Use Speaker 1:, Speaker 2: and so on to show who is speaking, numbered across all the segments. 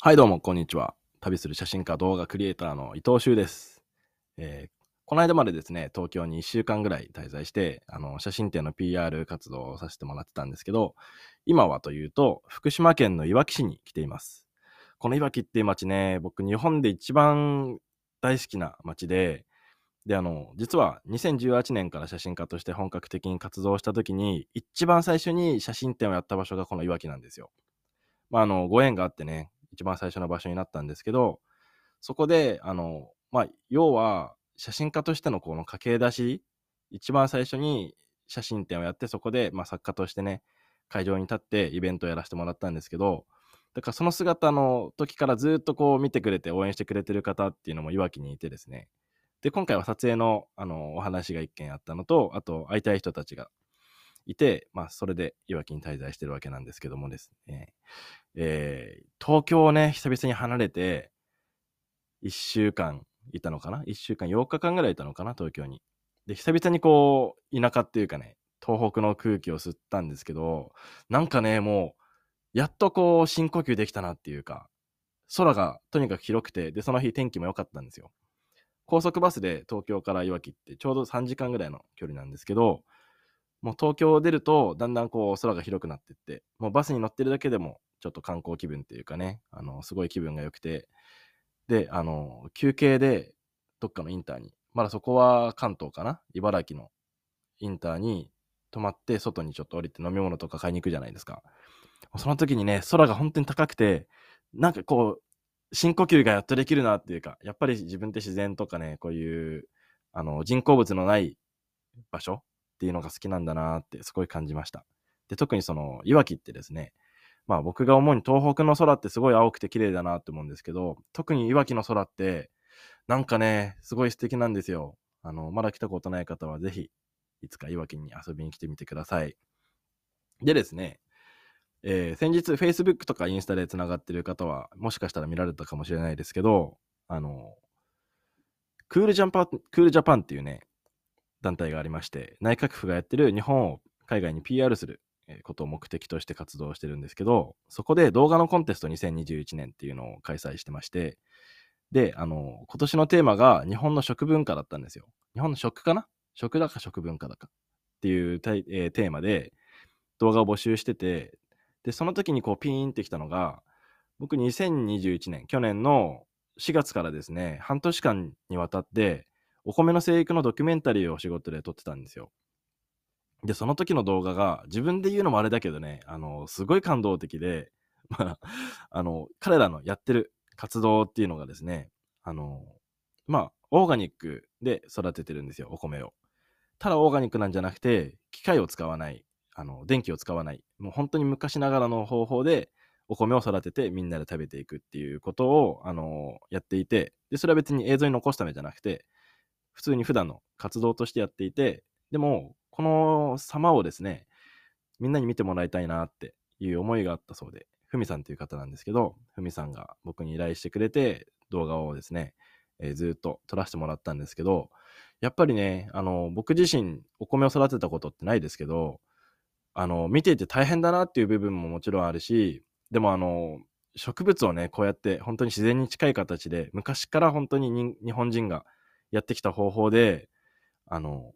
Speaker 1: はい、どうも、こんにちは。旅する写真家動画クリエイターの伊藤修です。えーこの間までですね、東京に1週間ぐらい滞在して、あの、写真展の PR 活動をさせてもらってたんですけど、今はというと、福島県のいわき市に来ています。このいわきっていう街ね、僕、日本で一番大好きな街で、で、あの、実は2018年から写真家として本格的に活動した時に、一番最初に写真展をやった場所がこのいわきなんですよ。まあ、あの、ご縁があってね、一番最初の場所になったんですけど、そこで、あの、まあ、要は、写真家としてのこの駆け出し、一番最初に写真展をやって、そこで、まあ、作家としてね、会場に立ってイベントをやらせてもらったんですけど、だからその姿の時からずっとこう見てくれて応援してくれてる方っていうのもいわきにいてですね。で、今回は撮影のあのお話が一件あったのと、あと会いたい人たちがいて、まあそれでいわきに滞在してるわけなんですけどもですね。えー東京をね、久々に離れて、1週間いたのかな ?1 週間、8日間ぐらいいたのかな？東京に。で、久々にこう、田舎っていうかね、東北の空気を吸ったんですけど、なんかね、もう、やっとこう、深呼吸できたなっていうか、空がとにかく広くて、で、その日天気も良かったんですよ。高速バスで東京からいわきってちょうど3時間ぐらいの距離なんですけど、もう東京を出るとだんだんこう空が広くなってって、もうバスに乗ってるだけでもちょっと観光気分っていうかね、あの、すごい気分が良くて、で、あの、休憩でどっかのインターに、まだそこは関東かな茨城のインターに泊まって外にちょっと降りて飲み物とか買いに行くじゃないですか。その時にね、空が本当に高くて、なんかこう、深呼吸がやっとできるなっていうか、やっぱり自分って自然とかね、こういう、あの、人工物のない場所っていうのが好きなんだなってすごい感じました。で、特にその、いわきってですね、まあ僕が思うに東北の空ってすごい青くて綺麗だなって思うんですけど、特にいわきの空って、なんかね、すごい素敵なんですよ。あの、まだ来たことない方はぜひ、いつかいわきに遊びに来てみてください。でですね、えー先日 Facebook とかインスタでつながってる方はもしかしたら見られたかもしれないですけど、あの、クールジャンパクールジャパンっていうね、団体がありまして、内閣府がやってる日本を海外に PR することを目的として活動してるんですけど、そこで動画のコンテスト2021年っていうのを開催してまして、で、あの、今年のテーマが日本の食文化だったんですよ。日本の食かな？食だか食文化だかっていう、テーマで動画を募集してて、で、その時にこうピーンってきたのが、僕2021年、去年の4月からですね、半年間にわたって、お米の生育のドキュメンタリーを仕事で撮ってたんですよ。で、その時の動画が、自分で言うのもあれだけどね、あの、すごい感動的で、まあ、あの、彼らのやってる活動っていうのがですね、あの、まあ、オーガニックで育ててるんですよ、お米を。ただオーガニックなんじゃなくて、機械を使わない、あの、電気を使わない、もう本当に昔ながらの方法で、お米を育ててみんなで食べていくっていうことを、あの、やっていて、で、それは別に映像に残すためじゃなくて、普通に普段の活動としてやっていて、でも、この様をですね、みんなに見てもらいたいなっていう思いがあったそうで、ふみさんという方なんですけど、ふみさんが僕に依頼してくれて、動画をですね、えーずっと撮らせてもらったんですけど、やっぱりね、あの、僕自身お米を育てたことってないですけど、あの、見ていて大変だなっていう部分ももちろんあるし、でもあの、植物をね、こうやって本当に自然に近い形で、昔から本当にに日本人がやってきた方法で、あの、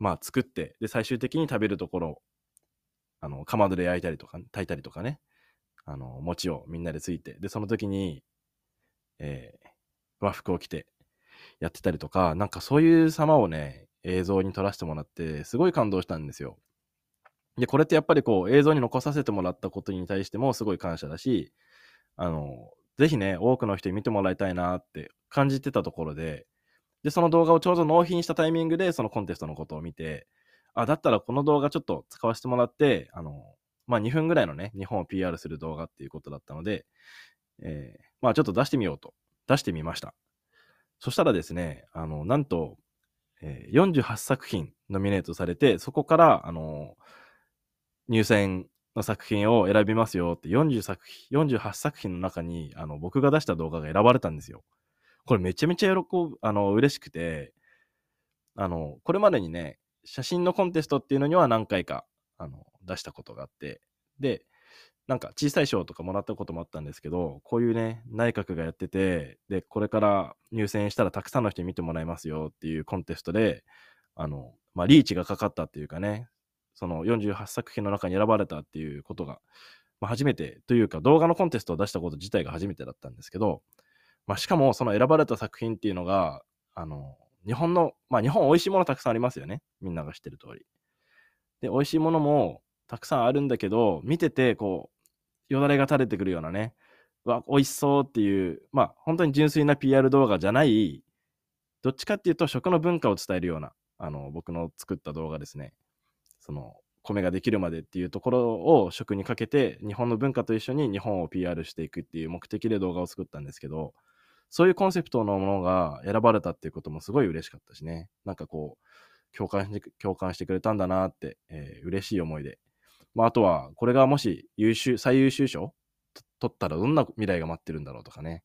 Speaker 1: まあ作って、で、最終的に食べるところ、あの、かまどで焼いたりとか、炊いたりとかね、あの、餅をみんなでついて、で、その時に、えー和服を着てやってたりとか、なんかそういう様をね、映像に撮らせてもらって、すごい感動したんですよ。で、これってやっぱりこう、映像に残させてもらったことに対してもすごい感謝だし、あの、ぜひね、多くの人に見てもらいたいなって感じてたところで、で、その動画をちょうど納品したタイミングで、そのコンテストのことを見て、あ、だったらこの動画ちょっと使わせてもらって、あの、まあ、2分ぐらいのね、日本を PR する動画っていうことだったので、えーまあ、ちょっと出してみようと、出してみました。そしたらですね、あの、なんと、えー48作品ノミネートされて、そこから、あの、入選の作品を選びますよって40作品、48作品の中に、あの、僕が出した動画が選ばれたんですよ。これめちゃめちゃ喜ぶ、あの、嬉しくて、あの、これまでにね、写真のコンテストっていうのには何回か、あの、出したことがあって、で、なんか小さい賞とかもらったこともあったんですけど、こういうね、内閣がやってて、で、これから入選したらたくさんの人に見てもらいますよっていうコンテストで、あの、まあ、リーチがかかったっていうかね、その48作品の中に選ばれたっていうことが、まあ、初めてというか動画のコンテストを出したこと自体が初めてだったんですけど、まあ、しかもその選ばれた作品っていうのが、あの、日本の、まあ日本美味しいものたくさんありますよね。みんなが知ってる通り。で、美味しいものもたくさんあるんだけど、見てて、こう、よだれが垂れてくるようなね、わ、美味しそうっていう、まあ本当に純粋な PR 動画じゃない、どっちかっていうと食の文化を伝えるような、あの、僕の作った動画ですね。その、米ができるまでっていうところを食にかけて、日本の文化と一緒に日本を PR していくっていう目的で動画を作ったんですけど、そういうコンセプトのものが選ばれたっていうこともすごい嬉しかったしね。なんかこう、共感して共感してくれたんだなって、えー、嬉しい思いで。まあ、あとは、これがもし優秀、最優秀賞取ったらどんな未来が待ってるんだろうとかね。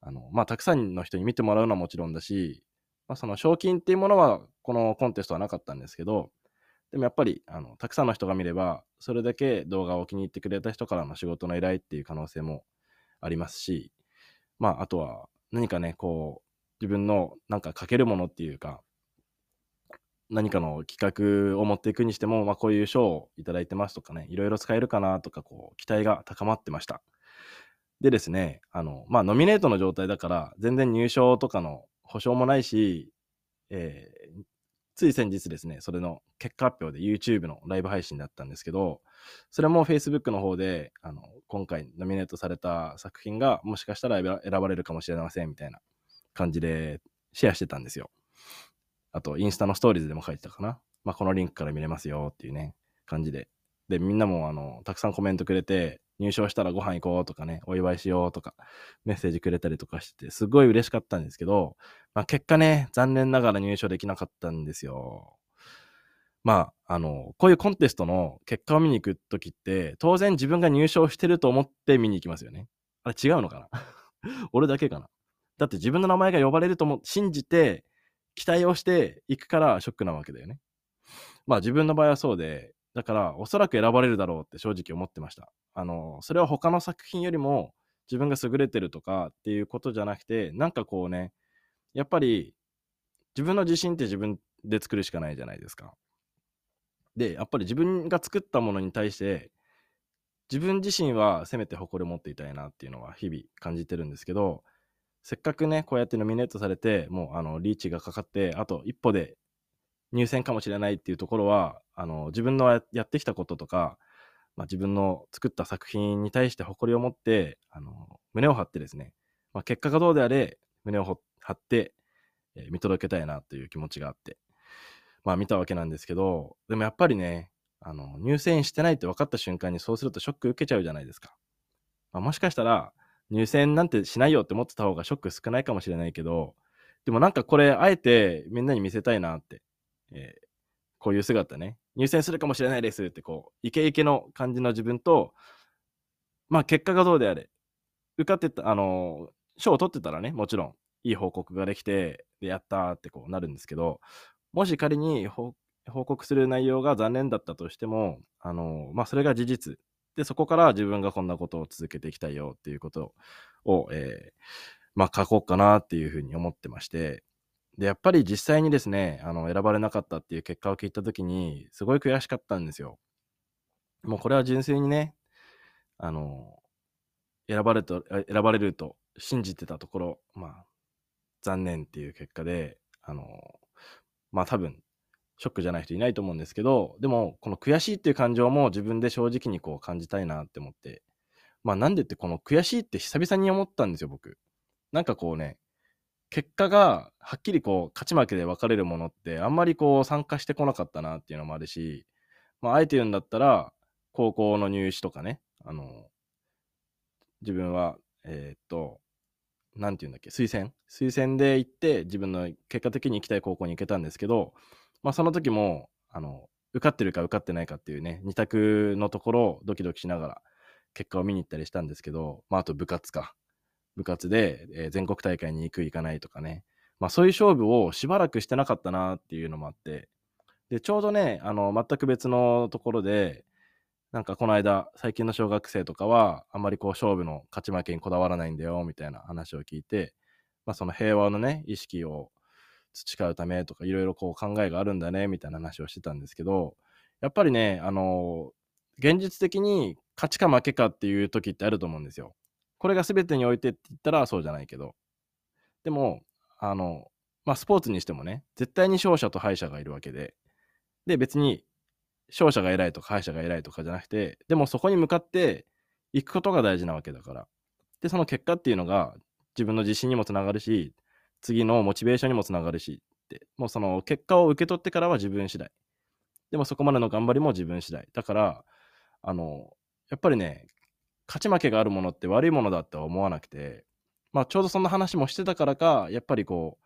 Speaker 1: あの、まあ、たくさんの人に見てもらうのはもちろんだし、まあ、その賞金っていうものは、このコンテストはなかったんですけど、でもやっぱり、あの、たくさんの人が見れば、それだけ動画を気に入ってくれた人からの仕事の依頼っていう可能性もありますし、まあ、あとは、何かね、こう、自分のなんか書けるものっていうか、何かの企画を持っていくにしても、まあ、こういう賞をいただいてますとかね、いろいろ使えるかなとか、こう、期待が高まってました。でですね、あの、まあ、ノミネートの状態だから、全然入賞とかの保証もないし、えー、つい先日ですね、それの結果発表で YouTube のライブ配信だったんですけど、それも Facebook の方で、あの、今回ノミネートされた作品がもしかしたら選ばれるかもしれませんみたいな感じでシェアしてたんですよ。あと、インスタのストーリーズでも書いてたかな。まあ、このリンクから見れますよっていうね、感じで。で、みんなも、あの、たくさんコメントくれて、入賞したらご飯行こうとかね、お祝いしようとか、メッセージくれたりとかしてて、すごい嬉しかったんですけど、まあ、結果ね、残念ながら入賞できなかったんですよ。まあ、あの、こういうコンテストの結果を見に行くときって、当然自分が入賞してると思って見に行きますよね。あれ違うのかな？俺だけかな？だって自分の名前が呼ばれるとも信じて、期待をして行くからショックなわけだよね。まあ自分の場合はそうで、だからおそらく選ばれるだろうって正直思ってました。あの、それは他の作品よりも自分が優れてるとかっていうことじゃなくて、なんかこうね、やっぱり自分の自信って自分で作るしかないじゃないですか。で、やっぱり自分が作ったものに対して、自分自身はせめて誇りを持っていたいなっていうのは日々感じてるんですけど、せっかくね、こうやってノミネートされて、もうあのリーチがかかって、あと一歩で入選かもしれないっていうところは、あの自分のやってきたこととか、まあ、自分の作った作品に対して誇りを持って、あの胸を張ってですね、まあ、結果がどうであれ、胸を張って、え、見届けたいなという気持ちがあって、まあ見たわけなんですけど、でもやっぱりね、あの、入選してないって分かった瞬間にそうするとショック受けちゃうじゃないですか。まあ、もしかしたら、入選なんてしないよって思ってた方がショック少ないかもしれないけど、でもなんかこれ、あえてみんなに見せたいなって、えー、こういう姿ね、入選するかもしれないですってこう、イケイケの感じの自分と、まあ結果がどうであれ、受かってた、あの、賞を取ってたらね、もちろん、いい報告ができて、で、やったーってこうなるんですけど、もし仮に報告する内容が残念だったとしても、あの、まあ、それが事実。で、そこから自分がこんなことを続けていきたいよっていうことを、えー、まあ、書こうかなっていうふうに思ってまして、で、やっぱり実際にですね、あの、選ばれなかったっていう結果を聞いたときに、すごい悔しかったんですよ。もうこれは純粋にね、あの、選ばれと、選ばれると信じてたところ、まあ、残念っていう結果で、あの、まあ多分、ショックじゃない人いないと思うんですけど、でも、この悔しいっていう感情も自分で正直にこう感じたいなって思って、まあなんでってこの悔しいって久々に思ったんですよ、僕。なんかこうね、結果がはっきりこう勝ち負けで分かれるものってあんまりこう参加してこなかったなっていうのもあるし、まああえて言うんだったら、高校の入試とかね、あの、自分は、えー、っと、なんて言うんだっけ、推薦？推薦で行って、自分の結果的に行きたい高校に行けたんですけど、まあその時も、あの、受かってるか受かってないかっていうね、二択のところをドキドキしながら結果を見に行ったりしたんですけど、まああと部活か。部活で、えー、全国大会に行く行かないとかね。まあそういう勝負をしばらくしてなかったなっていうのもあって、で、ちょうどね、あの、全く別のところで、なんかこの間、最近の小学生とかは、あんまりこう勝負の勝ち負けにこだわらないんだよ、みたいな話を聞いて、まあその平和のね、意識を培うためとか、いろいろこう考えがあるんだね、みたいな話をしてたんですけど、やっぱりね、あの、現実的に勝ちか負けかっていう時ってあると思うんですよ。これが全てにおいてって言ったらそうじゃないけど。でも、あの、まあスポーツにしてもね、絶対に勝者と敗者がいるわけで、で、別に勝者が偉いとか敗者が偉いとかじゃなくて、でもそこに向かっていくことが大事なわけだから。で、その結果っていうのが自分の自信にもつながるし、次のモチベーションにもつながるしって、もうその結果を受け取ってからは自分次第。でもそこまでの頑張りも自分次第。だから、あの、やっぱりね、勝ち負けがあるものって悪いものだって思わなくて、まあちょうどそんな話もしてたからか、やっぱりこう、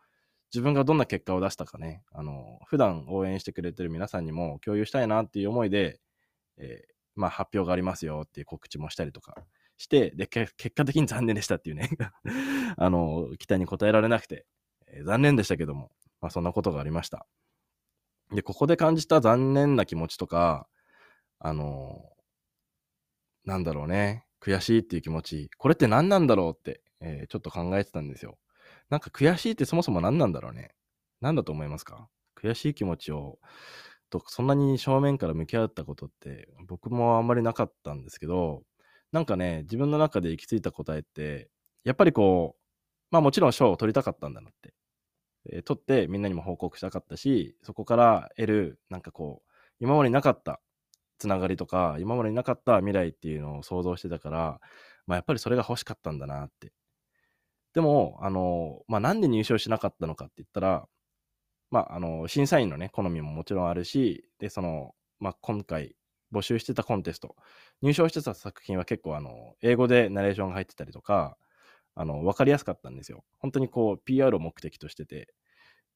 Speaker 1: 自分がどんな結果を出したかね、あの、普段応援してくれてる皆さんにも共有したいなっていう思いで、えー、まあ発表がありますよっていう告知もしたりとかして、で、結果的に残念でしたっていうね あの、期待に応えられなくて、えー、残念でしたけども、まあそんなことがありました。で、ここで感じた残念な気持ちとか、あの、なんだろうね、悔しいっていう気持ち、これって何なんだろうって、えー、ちょっと考えてたんですよ。なんか悔しいってそもそも何なんだろうね。何だと思いますか？悔しい気持ちを、とそんなに正面から向き合ったことって僕もあんまりなかったんですけど、なんかね、自分の中で行き着いた答えって、やっぱりこう、まあもちろん賞を取りたかったんだなって。えー、取ってみんなにも報告したかったし、そこから得る、なんかこう、今までなかったつながりとか、今までなかった未来っていうのを想像してたから、まあやっぱりそれが欲しかったんだなってでも、あの、まあ、なんで入賞しなかったのかって言ったら、まあ、あの、審査員のね、好みももちろんあるし、で、その、まあ、今回募集してたコンテスト、入賞してた作品は結構、あの、英語でナレーションが入ってたりとか、あの、わかりやすかったんですよ。本当にこう、PR を目的としてて、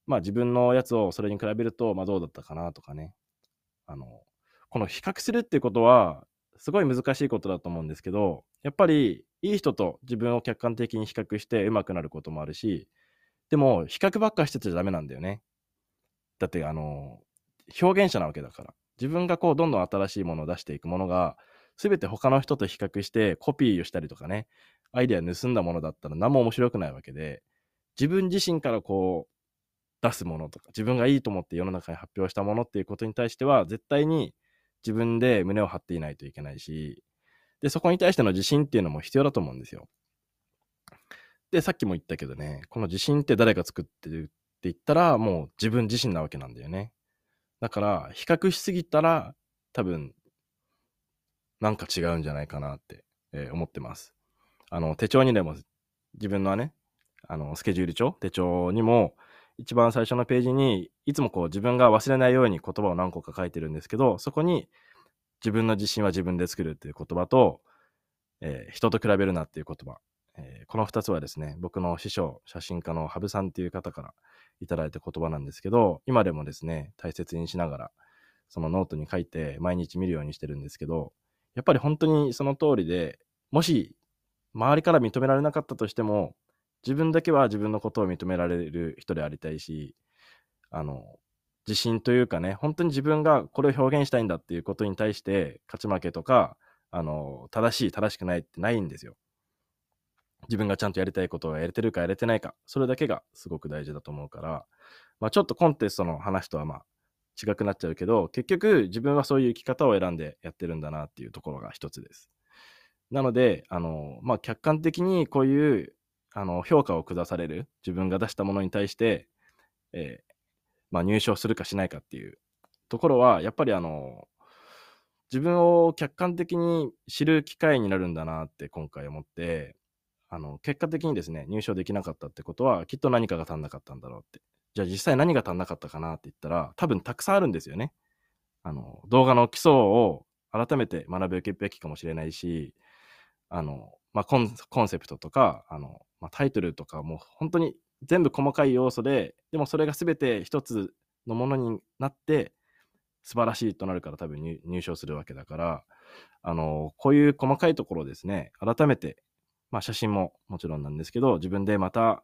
Speaker 1: まあ、自分のやつをそれに比べると、まあ、どうだったかなとかね。あの、この比較するっていうことは、すごい難しいことだと思うんですけど、やっぱりいい人と自分を客観的に比較して上手くなることもあるし、でも比較ばっかしてちゃダメなんだよね。だってあの、表現者なわけだから。自分がこうどんどん新しいものを出していくものが、全て他の人と比較してコピーをしたりとかね、アイデア盗んだものだったら何も面白くないわけで、自分自身からこう出すものとか、自分がいいと思って世の中に発表したものっていうことに対しては、絶対に自分で胸を張っていないといけないし、で、そこに対しての自信っていうのも必要だと思うんですよ。で、さっきも言ったけどね、この自信って誰が作ってるって言ったら、もう自分自身なわけなんだよね。だから、比較しすぎたら、多分、なんか違うんじゃないかなって、えー、思ってます。あの、手帳にでも、自分のね、あの、スケジュール帳、手帳にも、一番最初のページに、いつもこう自分が忘れないように言葉を何個か書いてるんですけど、そこに自分の自信は自分で作るっていう言葉と、えー、人と比べるなっていう言葉。えー、この2つはですね、僕の師匠、写真家の羽生さんっていう方からいただいた言葉なんですけど、今でもですね、大切にしながら、そのノートに書いて毎日見るようにしてるんですけど、やっぱり本当にその通りで、もし周りから認められなかったとしても、自分だけは自分のことを認められる人でありたいし、あの、自信というかね、本当に自分がこれを表現したいんだっていうことに対して、勝ち負けとか、あの、正しい、正しくないってないんですよ。自分がちゃんとやりたいことをやれてるかやれてないか、それだけがすごく大事だと思うから、まあちょっとコンテストの話とはまあ違くなっちゃうけど、結局自分はそういう生き方を選んでやってるんだなっていうところが一つです。なので、あの、まあ客観的にこういうあの評価を下される自分が出したものに対して、えー、まあ、入賞するかしないかっていうところはやっぱりあの自分を客観的に知る機会になるんだなって今回思ってあの結果的にですね入賞できなかったってことはきっと何かが足んなかったんだろうって。じゃあ実際何が足んなかったかなって言ったら多分たくさんあるんですよね。あの動画の基礎を改めて学ぶべきかもしれないしあの、まあ、コンコンセプトとかあのまあ、タイトルとかも本当に全部細かい要素で、でもそれが全て一つのものになって素晴らしいとなるから多分入賞するわけだから、あの、こういう細かいところですね、改めて、まあ写真ももちろんなんですけど、自分でまた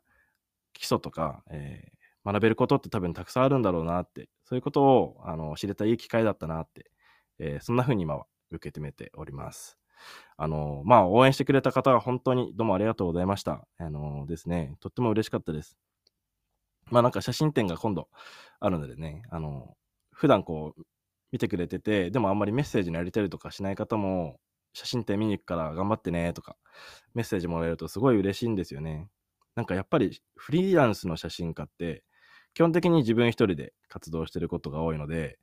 Speaker 1: 基礎とか、えー、学べることって多分たくさんあるんだろうなって、そういうことをあの知れたいい機会だったなって、えー、そんな風に今は受け止めております。あの、まあ、応援してくれた方は本当にどうもありがとうございました。あのですね、とっても嬉しかったです。まあ、なんか写真展が今度あるのでね、あの、普段こう、見てくれてて、でもあんまりメッセージのやりたりとかしない方も、写真展見に行くから頑張ってねとか、メッセージもらえるとすごい嬉しいんですよね。なんかやっぱりフリーランスの写真家って、基本的に自分一人で活動してることが多いので、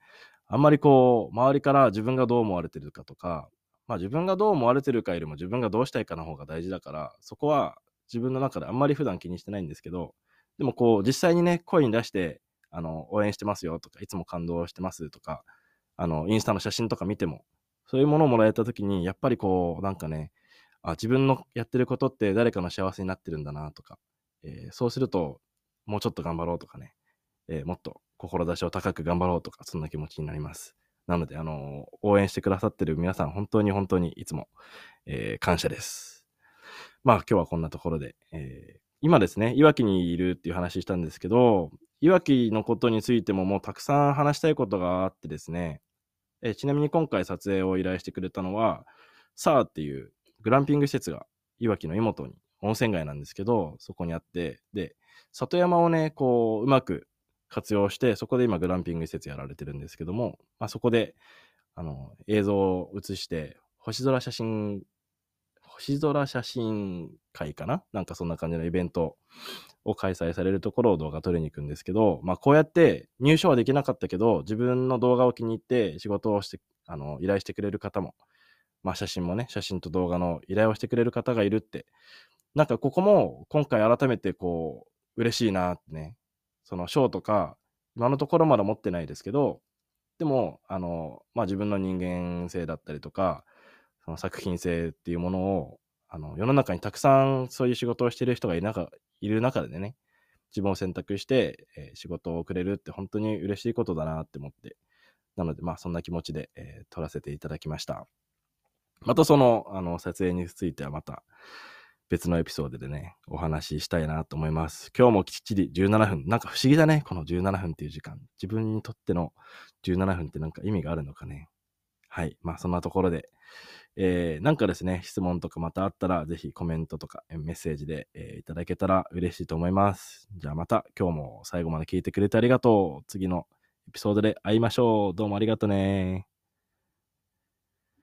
Speaker 1: あんまりこう、周りから自分がどう思われてるかとか、まあ自分がどう思われてるかよりも自分がどうしたいかの方が大事だから、そこは自分の中であんまり普段気にしてないんですけど、でもこう、実際にね、声に出して、あの、応援してますよとか、いつも感動してますとか、あの、インスタの写真とか見ても、そういうものをもらえた時に、やっぱりこう、なんかね、あ、自分のやってることって誰かの幸せになってるんだなとか、えー、そうすると、もうちょっと頑張ろうとかね、えー、もっと志を高く頑張ろうとか、そんな気持ちになります。なので、あの、応援してくださってる皆さん、本当に本当にいつも、えー、感謝です。まあ、今日はこんなところで、えー、今ですね、いわきにいるっていう話したんですけど、いわきのことについてももうたくさん話したいことがあってですね、えー、ちなみに今回撮影を依頼してくれたのは、サーっていうグランピング施設がいわきの湯本に温泉街なんですけど、そこにあって、で、里山をね、こう、うまく活用して、そこで今グランピング施設やられてるんですけども、まあ、そこで、あの、映像を映して、星空写真、星空写真会かな？なんかそんな感じのイベントを開催されるところを動画撮りに行くんですけど、まあこうやって入賞はできなかったけど、自分の動画を気に入って仕事をして、あの、依頼してくれる方も、まあ写真もね、写真と動画の依頼をしてくれる方がいるって、なんかここも今回改めてこう、嬉しいなってね、その賞とか、今のところまだ持ってないですけど、でも、あの、まあ、自分の人間性だったりとか、その作品性っていうものを、あの、世の中にたくさんそういう仕事をしてる人がい中いる中でね、自分を選択して、えー、仕事をくれるって本当に嬉しいことだなって思って、なので、まあ、そんな気持ちで、えー、撮らせていただきました。またその、あの、撮影についてはまた、別のエピソードでね、お話ししたいなと思います。今日もきっちり17分。なんか不思議だね、この17分っていう時間。自分にとっての17分ってなんか意味があるのかね。はい。まあそんなところで、えー、なんかですね、質問とかまたあったら、ぜひコメントとかメッセージで、えー、いただけたら嬉しいと思います。じゃあまた今日も最後まで聞いてくれてありがとう。次のエピソードで会いましょう。どうもありがとね